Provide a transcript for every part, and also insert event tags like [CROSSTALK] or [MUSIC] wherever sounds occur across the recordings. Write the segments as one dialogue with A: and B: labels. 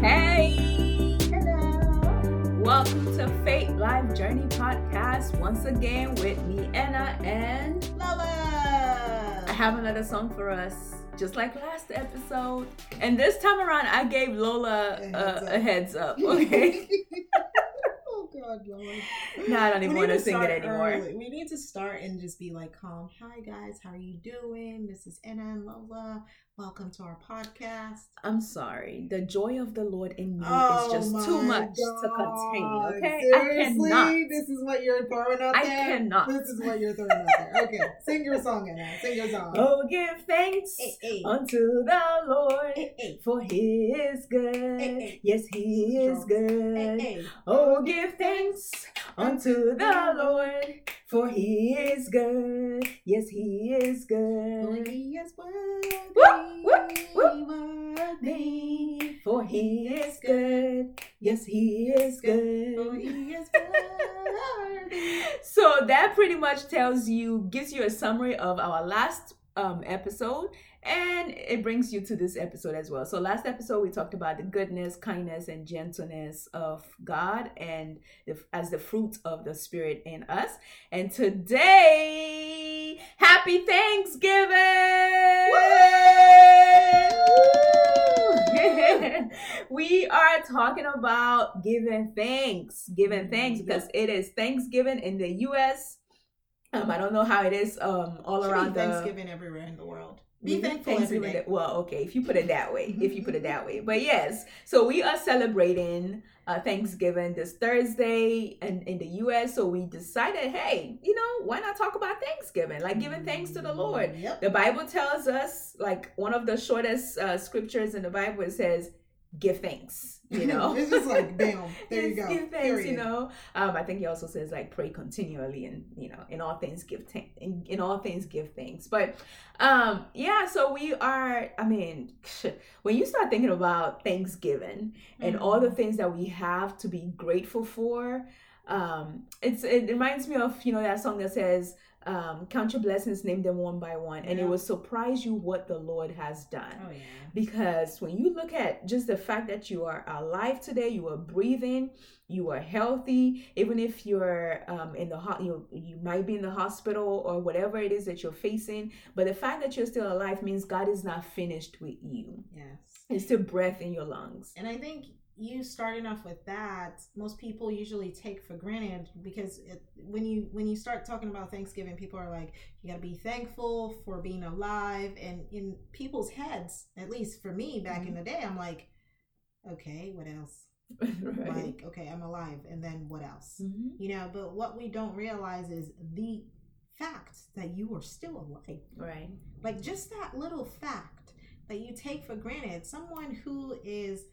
A: Hey!
B: Hello.
A: Welcome to Faith Life Journey Podcast once again with me, Anna, and
B: Lola.
A: I have another song for us, just like last episode. And this time around, I gave Lola
B: A
A: a,
B: heads
A: a
B: up.
A: heads up, [LAUGHS] okay?
B: oh God, Lola.
A: now I don't even want to
B: to
A: sing it anymore.
B: early. We need to start and just be like calm. Hi guys, how are you doing? This is Anna and Lola. Welcome to our podcast.
A: I'm sorry. The joy of the Lord in me
B: Oh
A: is just too much to contain, okay?
B: Seriously?
A: I cannot.
B: This is what you're throwing out there.
A: I cannot.
B: This is what you're throwing out there. Okay, [LAUGHS] sing your song, Anna. Sing your song.
A: Oh, give thanks
B: Hey, hey.
A: unto the Lord.
B: Hey, hey.
A: For he is good. Yes, he is good. Oh, give thanks unto the Lord. For he is good. Yes, he is
B: For
A: good.
B: he is worthy,
A: Whoop, whoop, whoop.
B: worthy.
A: For he is good. Yes, he is
B: For
A: good.
B: he is worthy. [LAUGHS]
A: So that pretty much tells you, gives you a summary of our last um, episode, and it brings you to this episode as well. So last episode we talked about the goodness, kindness, and gentleness of God, and the, as the fruit of the Spirit in us. And today, Happy Thanksgiving! [LAUGHS] we are talking about giving thanks, giving thanks because it is Thanksgiving in the U.S. Um, I don't know how it is um all
B: Should
A: around
B: be
A: the
B: Thanksgiving everywhere in the world. Be thankful every
A: Thanksgiving Well, okay, if you put it that way, if you put it that way. [LAUGHS] But yes, so we are celebrating uh, Thanksgiving this Thursday and in the US. So we decided, hey, you know, why not talk about Thanksgiving? Like giving thanks to the Lord.
B: Yep.
A: The Bible tells us, like one of the shortest uh, scriptures in the Bible, it says, give thanks. You [LAUGHS] know,
B: it's just like [LAUGHS] bam. There you go.
A: Give thanks, you know. Um, I think he also says like pray continually, and you know, in all things give thanks. In, in all things give thanks. But um, yeah. So we are. I mean, when you start thinking about Thanksgiving and all the
B: Mhm.
A: things that we have to be grateful for, um, it's it reminds me of you know that song that says. Um, count your blessings, name them one by one, and it will surprise you what the Lord has done
B: Oh yeah.
A: because when you look at just the fact that you are alive today you are breathing you are healthy even if you're um, in the ho- you, you might be in the hospital or whatever it is that you're facing but the fact that you're still alive means god is not finished with you
B: Yes.
A: it's still breath in your lungs
B: And I think you starting off with that, most people usually take for granted because it, when you when you start talking about Thanksgiving, people are like, you got to be thankful for being alive. And in people's heads, at least for me back in the day, I'm like, okay, what else? [LAUGHS]
A: right
B: Like, okay, I'm alive, and then what else?
A: Mhm.
B: You know, but what we don't realize is the fact that you are still alive.
A: right
B: Like just that little fact that you take for granted. Someone who is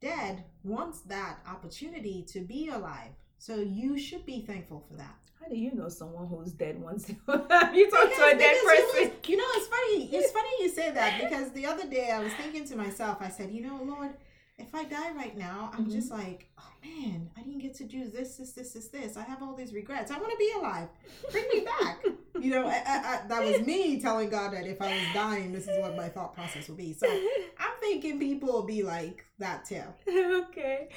B: dead wants that opportunity to be alive. So you should be thankful for that.
A: how do you know someone who's dead once [LAUGHS] you talk to a dead person
B: You, you know, it's funny. It's funny you say that [LAUGHS] because the other day I was thinking to myself, I said, you know, Lord, if I die right now, I'm
A: Mhm.
B: just like, oh man, I didn't get to do this, this, this, this, this. I have all these regrets. I want to be alive. Bring me back. [LAUGHS] you know, I, I, that was me telling God that if I was dying, this is what my thought process would be. So I'm thinking people will be like that too. [LAUGHS]
A: okay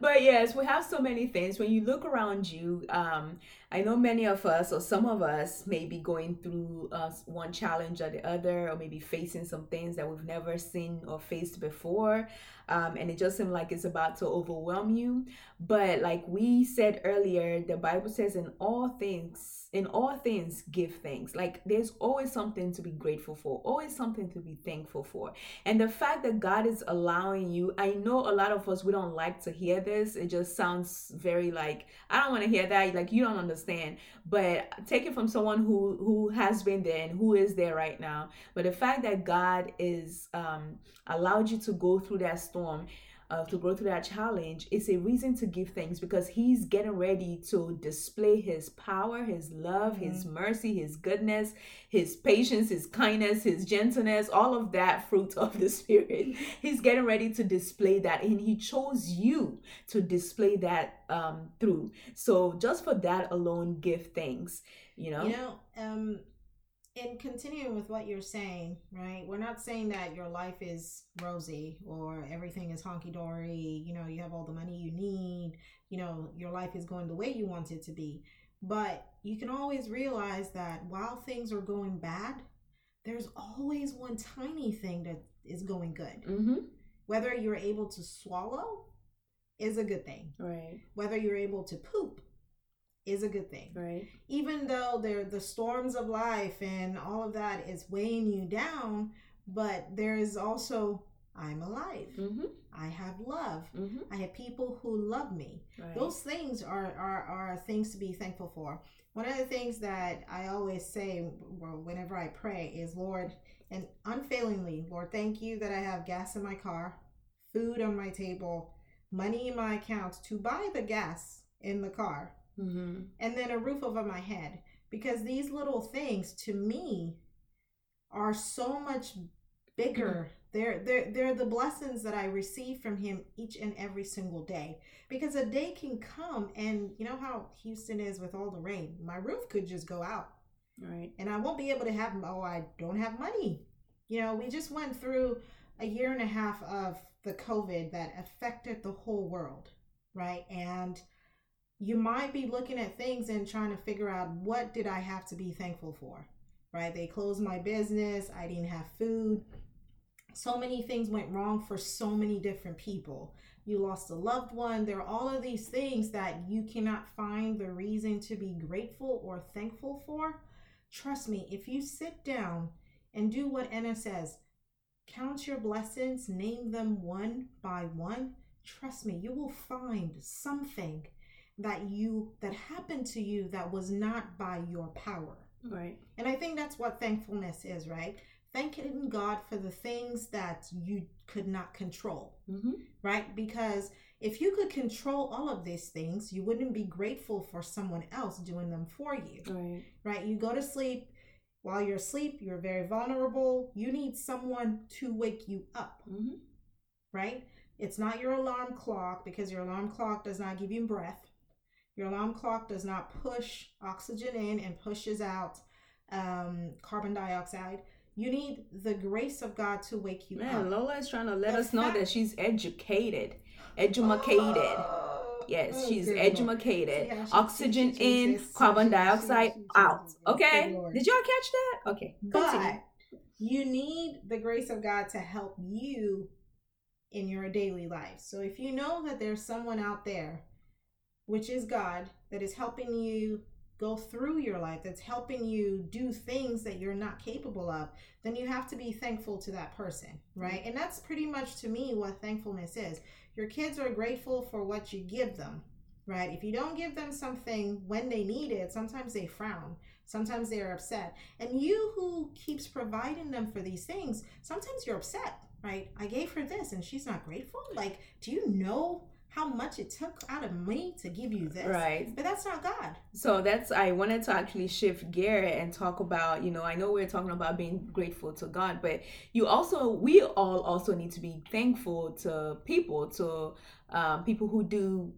A: but yes we have so many things when you look around you um i know many of us or some of us may be going through uh, one challenge or the other or maybe facing some things that we've never seen or faced before um, and it just seems like it's about to overwhelm you but like we said earlier the bible says in all things in all things give thanks like there's always something to be grateful for always something to be thankful for and the fact that God is allowing you, I know a lot of us, we don't like to hear this. It just sounds very like, I don't want to hear that. Like, you don't understand. But take it from someone who, who has been there and who is there right now. But the fact that God is um, allowed you to go through that storm, uh, to go through that challenge it's a reason to give thanks because he's getting ready to display his power, his love, his mercy, his goodness, his patience, his kindness, his gentleness, all of that fruit of the spirit. [LAUGHS] He's getting ready to display that, and he chose you to display that um, through. So just for that alone, give thanks. You know,
B: You know, um, in continuing with what you're saying, right? We're not saying that your life is rosy or everything is honky dory, you know, you have all the money you need, you know, your life is going the way you want it to be. But you can always realize that while things are going bad, there's always one tiny thing that is going good.
A: Mm-hmm.
B: Whether you're able to swallow is a good thing.
A: Right.
B: Whether you're able to poop is a good thing.
A: Right.
B: Even though there the storms of life and all of that is weighing you down, but there is also I'm alive.
A: Mm-hmm.
B: I have love.
A: Mm-hmm.
B: I have people who love me.
A: Right.
B: Those things are, are are things to be thankful for. One of the things that I always say whenever I pray is, Lord, and unfailingly, Lord, thank you that I have gas in my car, food on my table, money in my account to buy the gas in the car,
A: mm-hmm.
B: and then a roof over my head. Because these little things to me are so much bigger. They're, they're, they're the blessings that I receive from him each and every single day. Because a day can come and you know how Houston is with all the rain. My roof could just go out
A: Right.
B: and I won't be able to have, oh, I don't have money. You know, we just went through a year and a half of the COVID that affected the whole world, right? And you might be looking at things and trying to figure out what did I have to be thankful for, right? They closed my business, I didn't have food. So many things went wrong for so many different people. You lost a loved one. There are all of these things that you cannot find the reason to be grateful or thankful for. Trust me, if you sit down and do what Anna says, count your blessings, name them one by one, trust me, you will find something that you that happened to you that was not by your power.
A: Right.
B: And I think that's what thankfulness is, right? Thanking God for the things that you could not control,
A: Mm-hmm.
B: right? Because if you could control all of these things, you wouldn't be grateful for someone else doing them for you
A: Right.
B: right? You go to sleep. While you're asleep, you're very vulnerable. You need someone to wake you up,
A: Mm-hmm.
B: right? It's not your alarm clock because your alarm clock does not give you breath. Your alarm clock does not push oxygen in and pushes out um, carbon dioxide. You need the grace of God to wake you
A: Man,
B: up.
A: Lola is trying to let us know that she's educated, educated.
B: Oh,
A: Yes,
B: oh,
A: she's
B: good Lord.
A: educated.
B: See how she
A: Oxygen in, carbon dioxide out. Okay. Did y'all catch that? Okay. Continue.
B: But you need the grace of God to help you in your daily life. So if you know that there's someone out there, which is God, that is helping you go through your life, that's helping you do things that you're not capable of, then you have to be thankful to that person, mm-hmm. right? And that's pretty much to me what thankfulness is. Your kids are grateful for what you give them, right? If you don't give them something when they need it, sometimes they frown. Sometimes they're upset. And you who keeps providing them for these things, sometimes you're upset, right? I gave her this and she's not grateful. Like, do you know how much it took out of me to give you this?
A: Right.
B: But that's not God.
A: So that's I wanted to actually shift gear and talk about, you know, I know we're talking about being grateful to God, but you also we all also need to be thankful to people, to um, people who do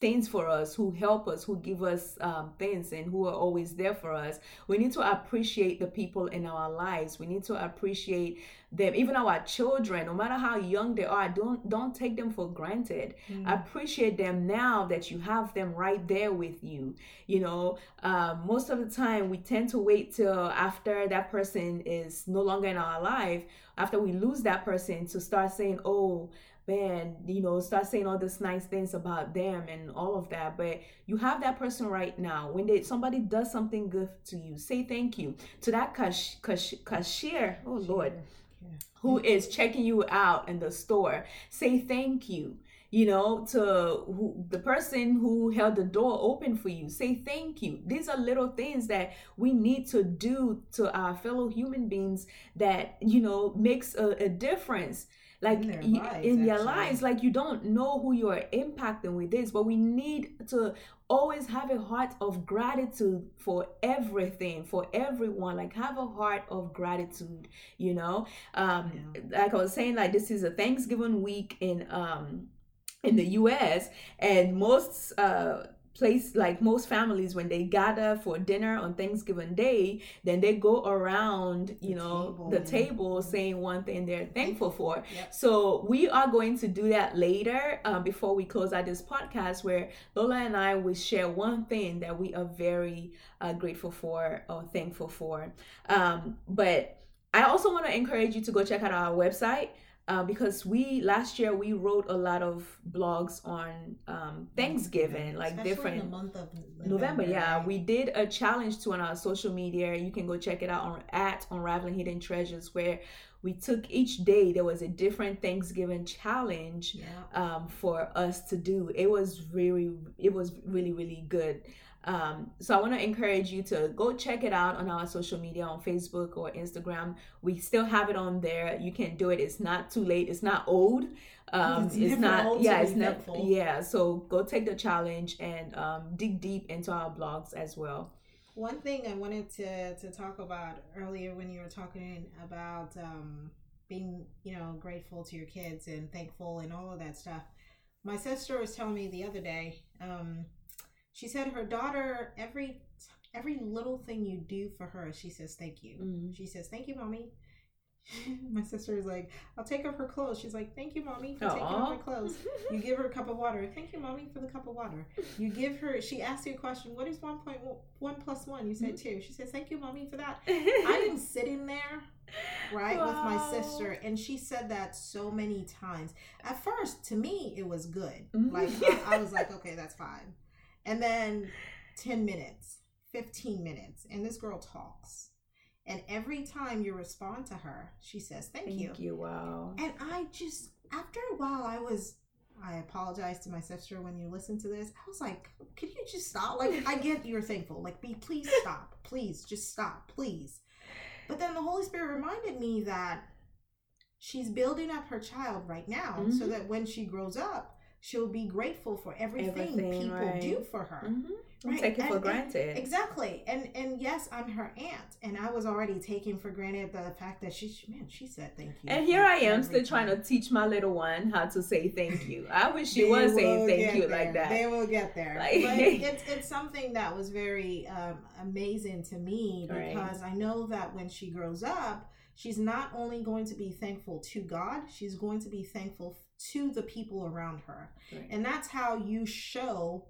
A: things for us, who help us, who give us um, things, and who are always there for us. We need to appreciate the people in our lives. We need to appreciate them, even our children, no matter how young they are. Don't don't take them for granted. Appreciate them now that you have them right there with you. You know, um, most of the time we tend to wait till after that person is no longer in our life, after we lose that person, to start saying, "Oh." Man, you know, start saying all these nice things about them and all of that. But you have that person right now. When they somebody does something good to you, say thank you to that cash, cash, cashier. Oh Lord,
B: Yeah.
A: who is checking you out in the store. Say thank you. You know, to who, the person who held the door open for you. Say thank you. These are little things that we need to do to our fellow human beings that, you know, makes a, a difference like
B: In their lives,
A: in their lives like you don't know who you are impacting with this but we need to always have a heart of gratitude for everything for everyone like have a heart of gratitude you know? Um like i was saying like this is a thanksgiving week in um in the us and most uh place like most families when they gather for dinner on Thanksgiving Day, then they go around, you
B: The
A: know,
B: table.
A: the table saying one thing they're thankful for.
B: Yep.
A: So we are going to do that later um, before we close out this podcast, where Lola and I will share one thing that we are very uh, grateful for or thankful for. Um, but I also want to encourage you to go check out our website. Uh, because we last year we wrote a lot of blogs on um, Thanksgiving, like
B: Especially
A: different
B: in the month of November.
A: November, yeah.
B: right?
A: We did a challenge to on our social media. You can go check it out on at Unraveling Hidden Treasures, where we took each day there was a different Thanksgiving challenge
B: yeah.
A: um, for us to do. It was really, it was really, really good. Um, so I want to encourage you to go check it out on our social media on Facebook or Instagram. We still have it on there. You can do it. It's not too late. It's not old. Um,
B: It's
A: it's, not. yeah, it's not. Yeah. So go take the challenge and um, dig deep into our blogs as well.
B: One thing I wanted to to talk about earlier when you were talking about um, being, you know, grateful to your kids and thankful and all of that stuff. My sister was telling me the other day. Um, she said her daughter every every little thing you do for her, she says thank you.
A: Mm.
B: She says thank you, mommy. [LAUGHS] My sister is like, I'll take off her clothes. She's like, thank you, mommy, for taking off my clothes. You give her a cup of water. Thank you, mommy, for the cup of water. You give her. She asks you a question. What is one point one plus one? You said two. She says, "Thank you, mommy, for that." [LAUGHS] I am sitting there, right, with my sister, and she said that so many times. At first, to me, it was good.
A: Mhm.
B: Like I, I was like, "Okay, that's fine," and then ten minutes, fifteen minutes, and this girl talks. And every time you respond to her, she says, "Thank, you.
A: Thank you. Wow.
B: And I just, after a while, I was, I apologize to my sister when you listen to this. I was like, could you just stop? Like, I [LAUGHS] get you're thankful. Like, be, please stop. Please, just stop. Please. But then the Holy Spirit reminded me that she's building up her child right now so
A: Mhm.
B: that when she grows up, she'll be grateful for everything,
A: Everything,
B: people
A: right.
B: do for her.
A: Mhm. Don't
B: Right,
A: take it for
B: and- and-
A: granted.
B: Exactly. And and yes, I'm her aunt. And I was already taking for granted the fact that she man, she said thank you.
A: And here I am still trying to teach my little one how to say thank you. I wish she [LAUGHS] was saying thank you
B: there.
A: like that.
B: They will get there.
A: Like-
B: but [LAUGHS] it's it's something that was very um, amazing to me
A: Right.
B: because I know that when she grows up, she's not only going to be thankful to God, she's going to be thankful to the people around her.
A: Right.
B: And that's how you show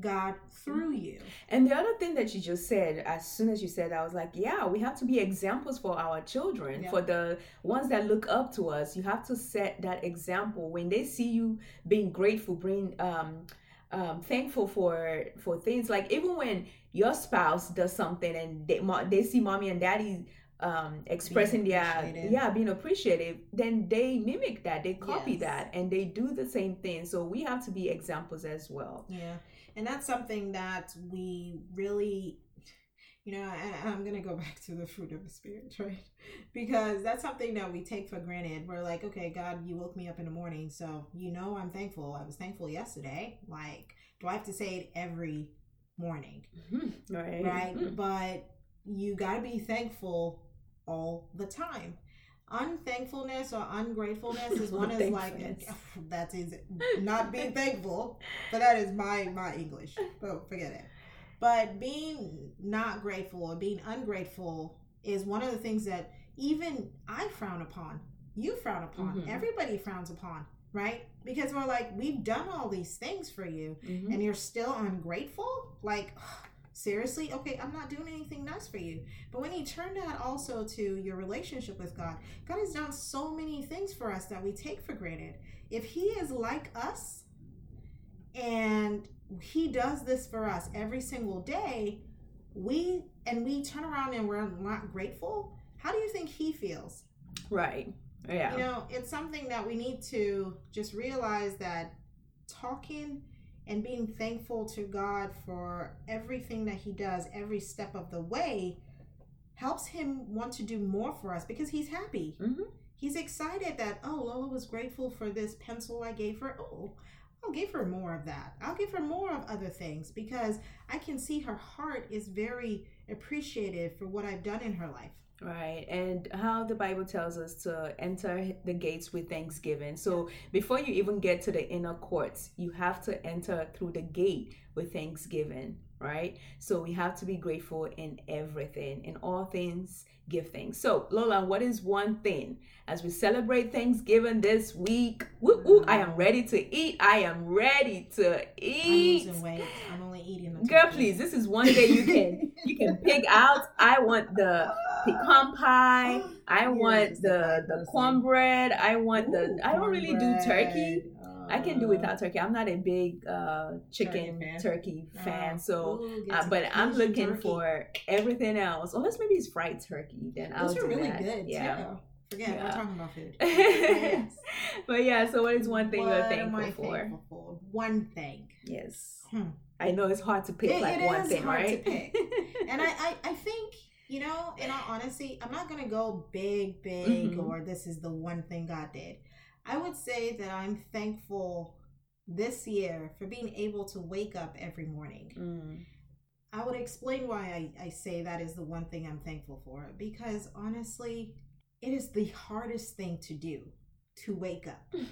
B: God through you.
A: And the other thing that you just said, as soon as you said that, I was like, yeah, we have to be examples for our children,
B: Yeah.
A: for the ones that look up to us. You have to set that example when they see you being grateful, being um, um, thankful for for things. Like even when your spouse does something and they they see mommy and daddy um expressing their yeah being appreciative then they mimic that they copy
B: Yes.
A: that and they do the same thing so we have to be examples as well
B: Yeah. And that's something that we really, you know, and I'm going to go [LAUGHS] back to the fruit of the Spirit, [LAUGHS] right? Because that's something that we take for granted. We're like, okay, God, you woke me up in the morning. So, you know, I'm thankful. I was thankful yesterday. Like, do I have to say it every morning?
A: right
B: right? But you got to be thankful all the time. Unthankfulness or ungratefulness is [LAUGHS] one is like
A: Unthankfulness. [LAUGHS]
B: that is not being thankful, but that is my my English. But forget it. But being not grateful or being ungrateful is one of the things that even I frown upon. You frown upon.
A: Mhm.
B: Everybody frowns upon, right? Because we're like, we've done all these things for you,
A: Mhm.
B: and you're still ungrateful like seriously? Okay i'm not doing anything nice for you. But when you turn that also to your relationship with god god has done so many things for us that we take for granted. If he is like us and he does this for us every single day we and we turn around and we're not grateful how do you think he feels?
A: Right. Yeah.
B: You know, it's something that we need to just realize that talking and being thankful to God for everything that He does every step of the way helps Him want to do more for us because He's happy.
A: Mhm.
B: He's excited that, oh, Lola was grateful for this pencil I gave her. Oh, I'll give her more of that. I'll give her more of other things because I can see her heart is very appreciative for what I've done in her life.
A: Right. And how the Bible tells us to enter the gates with thanksgiving. So before you even get to the inner courts, you have to enter through the gate with thanksgiving, right? So we have to be grateful in everything, in all things, give thanks. So, Lola, what is one thing as we celebrate Thanksgiving this week? Woo, woo, I am ready to eat. I am ready to eat.
B: I'm losing weight. I'm only eating.
A: Girl, please, this is one day you can you can [LAUGHS] pick out. I want the pecan pie. [GASPS] I want the the cornbread. I want the. I don't really do turkey. I can do without turkey. I'm not a big uh, chicken
B: fan.
A: turkey fan,
B: uh,
A: so
B: ooh, get
A: uh, but I'm looking
B: turkey.
A: for everything else. Unless maybe it's fried turkey, then I'll
B: Those are
A: do
B: really
A: that.
B: good.
A: Yeah.
B: too. Forget
A: Yeah.
B: we're talking about food. [LAUGHS] yes.
A: but yeah, so what is one thing
B: what
A: you're
B: am I
A: for?
B: thankful for? One thing.
A: Yes,
B: Hmm.
A: I know it's hard to pick
B: It-
A: like
B: it
A: one
B: is
A: thing,
B: hard to
A: right?
B: pick. And I, I, I think, you know, in all honesty, I'm not going to go big, big,
A: Mhm.
B: or this is the one thing God did. I would say that I'm thankful this year for being able to wake up every morning.
A: Mm.
B: I would explain why I, I say that is the one thing I'm thankful for. Because honestly, it is the hardest thing to do to wake up. [LAUGHS]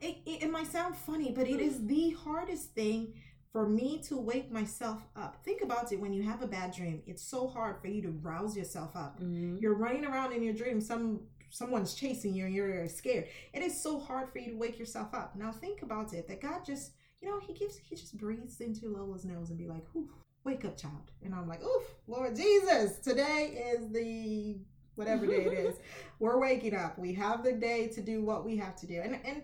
B: It, it, it might sound funny, but it is [LAUGHS] the hardest thing for me to wake myself up. Think about it when you have a bad dream. It's so hard for you to rouse yourself up.
A: Mhm.
B: You're running around in your dream, some someone's chasing you and you're scared. It is so hard for you to wake yourself up. Now think about it that God just, you know, he gives he just breathes into Lola's nose and be like, "Oof, wake up, child." And I'm like, "Oof, Lord Jesus, today is the whatever day it is. [LAUGHS] We're waking up. We have the day to do what we have to do." And and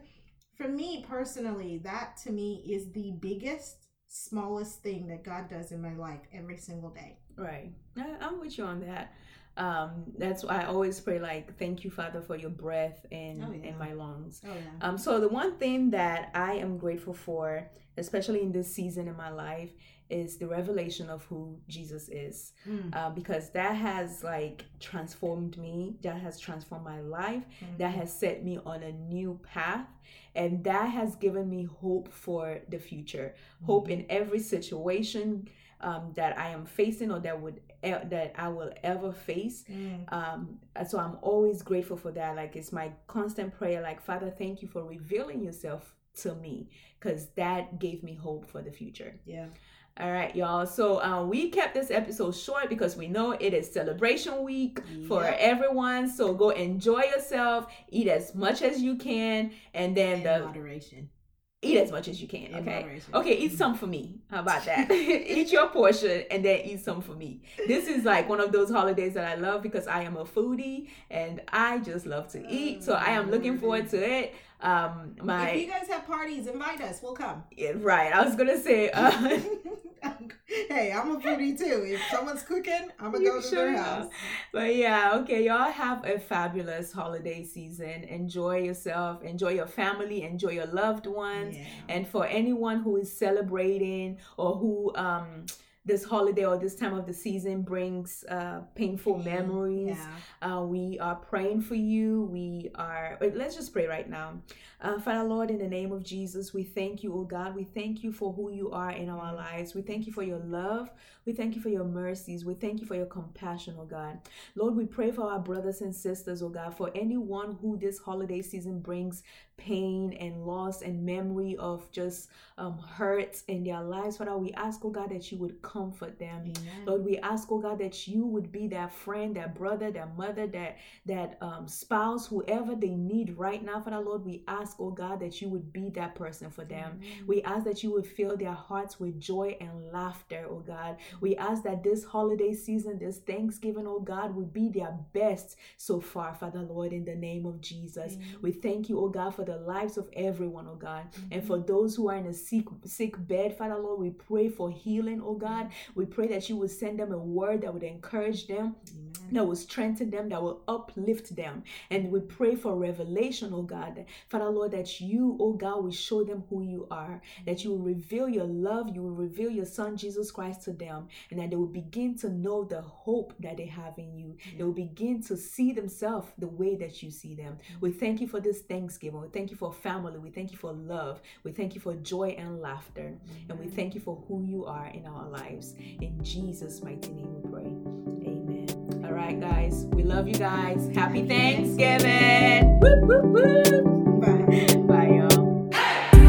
B: for me personally, that to me is the biggest, smallest thing that God does in my life every single day.
A: Right. I'm with you on that. Um, that's why I always pray like, thank you, Father, for your breath in
B: Oh, yeah.
A: in my lungs.
B: Oh yeah.
A: Um, so the one thing that I am grateful for, especially in this season in my life, is the revelation of who Jesus is,
B: Mm.
A: uh, because that has like transformed me. That has transformed my life. That has set me on a new path, and that has given me hope for the future. Hope in every situation um, that I am facing or that would e- that I will ever face
B: Mm.
A: um so i'm always grateful for that like it's my constant prayer like father thank you for revealing yourself to me because that gave me hope for the future
B: Yeah.
A: all right y'all so uh, we kept this episode short because we know it is celebration week for everyone so go enjoy yourself eat as much as you can and then
B: in
A: the
B: moderation.
A: Eat as much as you can okay. Okay, eat some for me. How about [LAUGHS] that? [LAUGHS] eat your portion and then eat some for me. This is like one of those holidays that I love because I am a foodie and I just love to eat. So I am looking forward to it. Um,
B: if you guys have parties, invite us. We'll come.
A: yeah, right. I was gonna say. Uh, [LAUGHS]
B: hey, I'm a foodie too. If someone's cooking, I'm gonna go to
A: sure
B: their
A: are.
B: house.
A: But yeah, okay, y'all have a fabulous holiday season. Enjoy yourself, enjoy your family, enjoy your loved ones.
B: Yeah.
A: And for anyone who is celebrating or who um this holiday or this time of the season brings uh painful memories,
B: Yeah.
A: uh, we are praying for you. We are, let's just pray right now. Uh, Father Lord, in the name of Jesus, we thank you, oh God. We thank you for who you are in our lives. We thank you for your love. We thank you for your mercies. We thank you for your compassion, oh God. Lord, we pray for our brothers and sisters, oh God, for anyone who this holiday season brings pain and loss and memory of just um, hurt in their lives. Father, we ask, oh God, that you would comfort them.
B: Amen.
A: Lord, we ask, oh God, that you would be that friend, that brother, that mother, that that um, spouse, whoever they need right now, Father Lord. We ask, oh God, that you would be that person for them.
B: Amen.
A: We ask that you would fill their hearts with joy and laughter, oh God. We ask that this holiday season, this Thanksgiving, oh God, would be their best so far, Father Lord, in the name of Jesus.
B: Amen.
A: We thank you, oh God, for the lives of everyone, oh God. And
B: Mhm.
A: for mm-hmm. those who are in a sick sick bed, Father Lord, we pray for healing, oh God. Mm-hmm. We pray that you would send them a word that would encourage them,
B: Amen.
A: that will strengthen them, that will uplift them. And we pray for revelation, oh God. Father Lord, that you, oh God, will show them who you are, that you will mm-hmm. reveal your love, you will reveal your Son Jesus Christ to them, and that they will begin to know the hope that they have in you. They will begin to see themselves the way that you see them. We thank you for this Thanksgiving. Thank you for family. We thank you for love. We thank you for joy and laughter. And we thank you for who you are in our lives. In Jesus' mighty name we pray. Amen. All right, guys. We love you guys. Happy Thanksgiving. Woo, woo, woo.
B: Bye. [LAUGHS]
A: Bye, y'all.